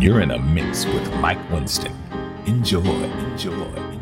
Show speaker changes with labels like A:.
A: you're in a mix with Mike Winston. Enjoy, enjoy.